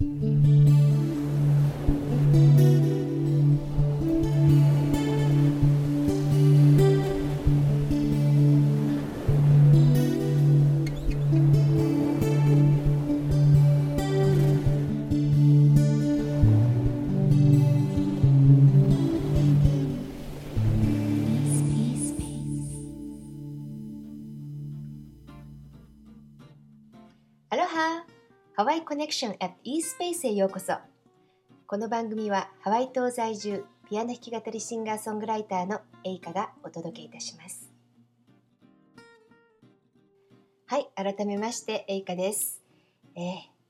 アハワイコネクション at eSpace へようこそ。この番組はハワイ島在住ピアノ弾き語りシンガーソングライターのエイカがお届けいたします。はい改めましてエイカです、え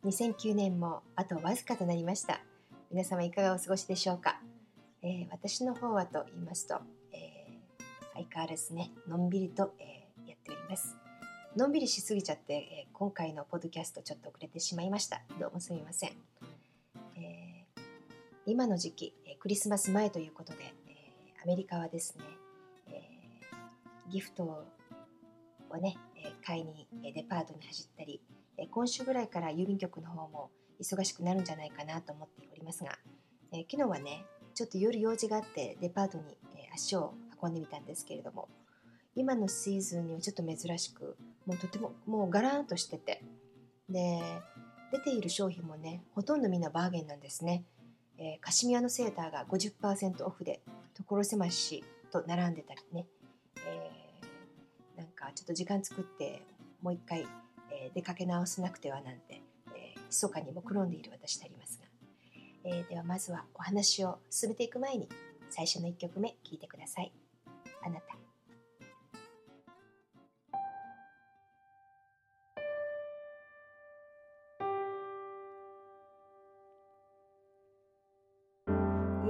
ー、2009年もあとわずかとなりました。皆様いかがお過ごしでしょうか、えー、私の方はと言いますと、えー、相変わらずねのんびりと、えー、やっております。のんびりしすぎちゃって、えー今回のポッドキャストちょっと遅れてしまいました。どうもすみません。えー今の時期、えークリスマス前ということで、えーアメリカはですね、えーギフトをね、えー買いにえデパートに走ったり、えー今週ぐらいから郵便局の方も忙しくなるんじゃないかなと思っておりますが、えー昨日はね、ちょっと夜用事があってデパートに、え足を運んでみたんですけれども、今のシーズンにはちょっと珍しくもうとてももうガラーンとしてて。で出ている商品もねほとんどみんなバーゲンなんですね、えーカシミヤのセーターが50%オフで所狭しと並んでたりね、えーなんかちょっと時間作ってもう一回、えー出かけ直さなくてはなんて、えー密かに目論んでいる私でありますが、えーではまずはお話を進めていく前に最初の1曲目聴いてください。あなた。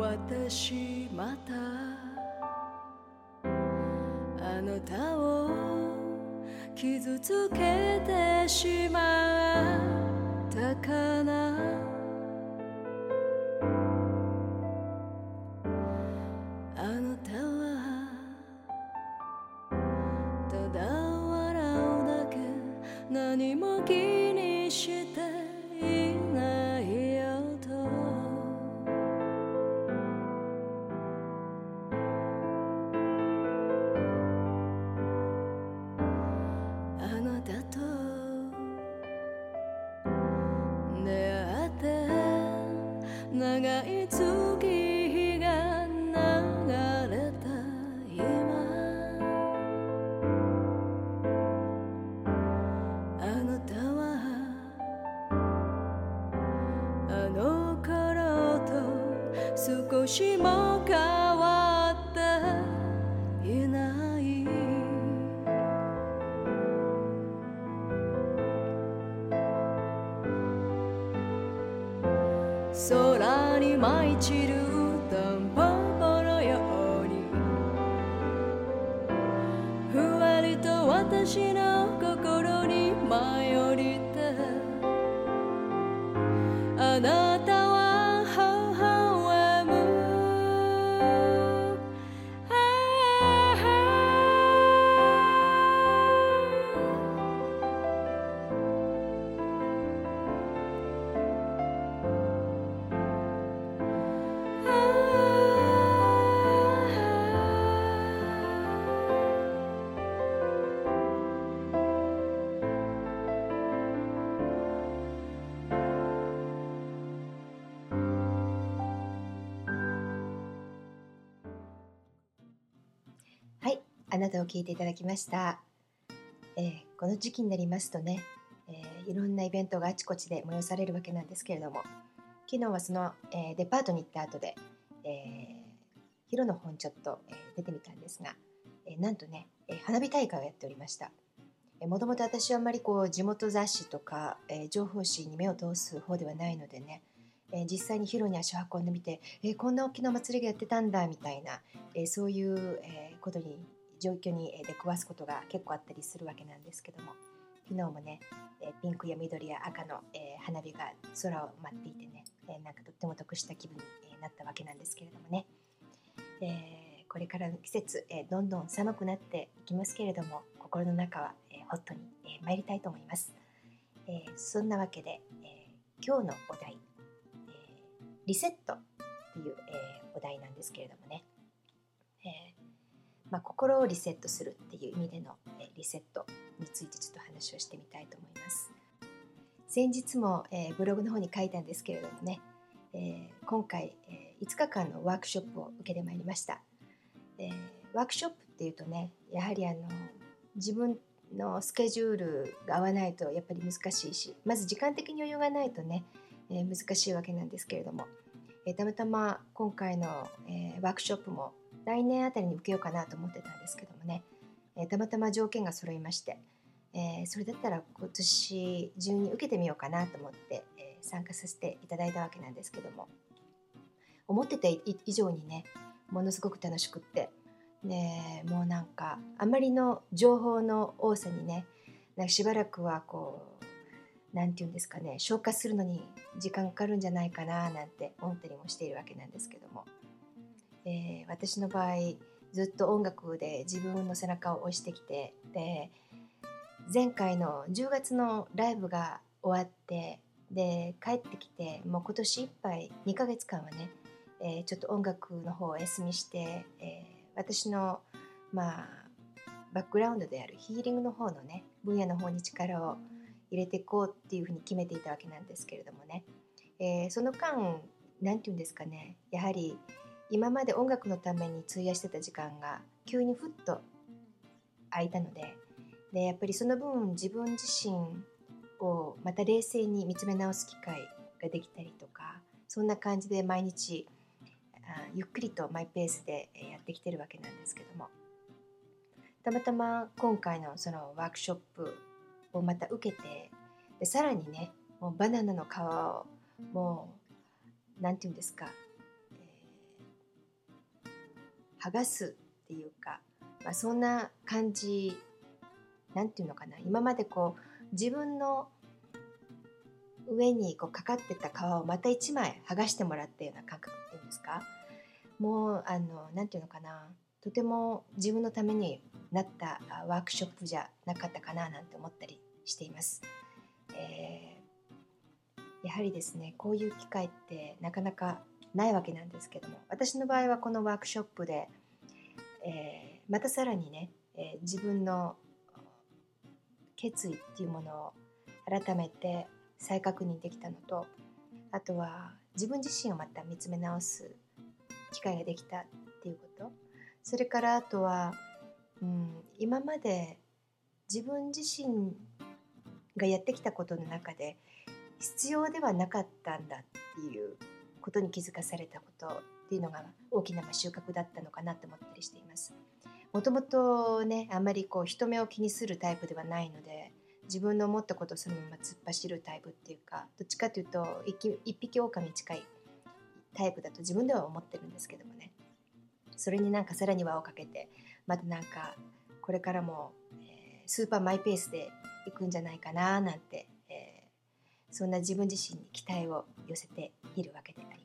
私またあなたを傷つけてしまったかな。と少しも変わっていない。空に舞い散るタンポポのように。ふわりと私の心に舞い降りて。あなたあなたを聞いていただきました。えーこの時期になりますとね、えーいろんなイベントがあちこちで催されるわけなんですけれども、昨日はその、えーデパートに行った後で、えーヒの本ちょっと、え出てみたんですが、えなんとね、え花火大会をやっておりました。もともと私はあんまりこう地元雑誌とか、えー情報誌に目を通す方ではないのでね、えー実際にヒロに足を運んでみて、えーこんな大きな祭りがやってたんだみたいな、えそういう、えことに状況に出くわすことが結構あったりするわけなんですけども。昨日もね、ピンクや緑や赤の、花火が空を舞っていてね、なんかとっても得した気分に、なったわけなんですけれどもね、えーこれからの季節、どんどん寒くなっていきますけれども心の中は、ホットに、え参りたいと思います、えーそんなわけで、えー今日のお題リセットという、えお題なんですけれどもね、まあ、心をリセットするっていう意味での、リセットについてちょっと話をしてみたいと思います。先日も、えブログの方に書いたんですけれどもね、え今回、えー5日間のワークショップを受けてまいりました。えワークショップっていうとねやはりあの自分のスケジュールが合わないとやっぱり難しいしまず時間的に余裕がないとね、え難しいわけなんですけれども、えたまたま今回の、えワークショップも来年あたりに受けようかなと思ってたんですけどもね、えーたまたま条件が揃いまして、えーそれだったら今年中に受けてみようかなと思って、えー参加させていただいたわけなんですけども。思ってた以上にねものすごく楽しくって。ねもうなんかあまりの情報の多さにねなんかしばらくはこうなんて言うんですかね消化するのに時間かかるんじゃないかななんて思ったりもしているわけなんですけども、えー私の場合ずっと音楽で自分の背中を押してきてで前回の10月のライブが終わってで帰ってきてもう今年いっぱい2ヶ月間はね、えーちょっと音楽の方をお休みして、えー私のまあバックグラウンドであるヒーリングの方のね分野の方に力を入れていこうっていうふうに決めていたわけなんですけれどもね、えーその間何て言うんですかねやはり今まで音楽のために費やしてた時間が急にふっと空いたのででやっぱりその分自分自身をまた冷静に見つめ直す機会ができたりとかそんな感じで毎日あゆっくりとマイペースでやってきてるわけなんですけども。たまたま今回のそのワークショップをまた受けてでさらにねもうバナナの皮をもうなんて言うんですか、剥がすっていうか、まあ、そんな感じなんていうのかな。今までこう自分の上にこうかかってた皮をまた一枚剥がしてもらったような感覚っていうんですか？もうあのなんていうのかな。とても自分のためになったワークショップじゃなかったかななんて思ったりしています。えーやはりですねこういう機会ってなかなかないわけなんですけども私の場合はこのワークショップで、えーまたさらにね、えー自分の決意っていうものを改めて再確認できたのとあとは自分自身をまた見つめ直す機会ができたっていうこと。それからあとは、うん、今まで自分自身がやってきたことの中で必要ではなかったんだっていうことに気づかされたことっていうのが大きな収穫だったのかなと思ったりしています。もともとねあんまりこう人目を気にするタイプではないので自分の思ったことをそのまま突っ走るタイプっていうかどっちかというと一匹一匹狼に近いタイプだと自分では思ってるんですけどもねそれになんかさらに輪をかけてまたなんかこれからも、えスーパーマイペースでいくんじゃないかななんて、えーそんな自分自身に期待を寄せているわけであり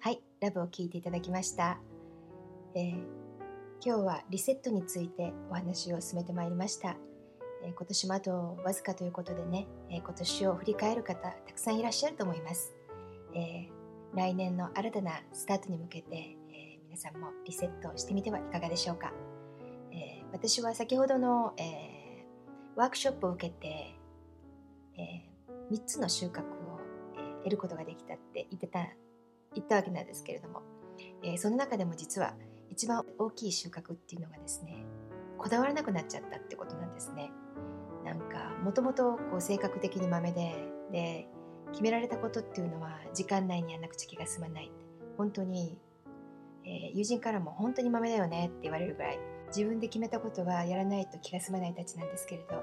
はいラブを聴いていただきました、えー、今日はリセットについてお話を進めてまいりました、え今年もあとわずかということでね、え今年を振り返る方たくさんいらっしゃると思います、えー来年の新たなスタートに向けて、えー皆さんもリセットしてみてはいかがでしょうか、えー私は先ほどの、えワークショップを受けて、え3つの収穫を、え得ることができたって言ってた言ったわけなんですけれども、えその中でも実は一番大きい収穫っていうのがですねこだわらなくなっちゃったってことなんですね。なんかもともと性格的に豆でで決められたことっていうのは時間内にやらなくちゃ気が済まない。本当に、えー友人からも本当に豆だよねって言われるぐらい自分で決めたことはやらないと気が済まないたちなんですけれど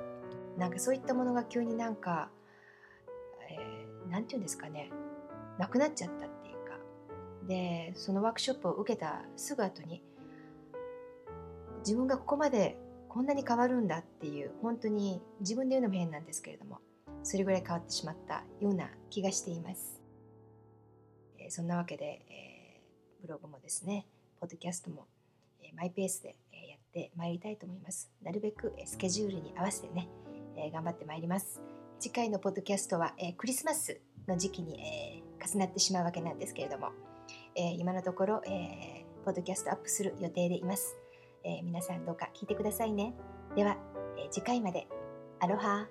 なんかそういったものが急になんか、えーて言うんですかねなくなっちゃったでそのワークショップを受けたすぐ後に自分がここまでこんなに変わるんだっていう本当に自分で言うのも変なんですけれどもそれぐらい変わってしまったような気がしています、えそんなわけで、えブログもですねポッドキャストも、えマイペースで、えやってまいりたいと思います。なるべく、えスケジュールに合わせてね、え頑張ってまいります。次回のポッドキャストは、えクリスマスの時期に、え重なってしまうわけなんですけれども、えー今のところ、えーポッドキャストアップする予定でいます、えー皆さんどうか聞いてくださいね。では、えー次回まで。アロハ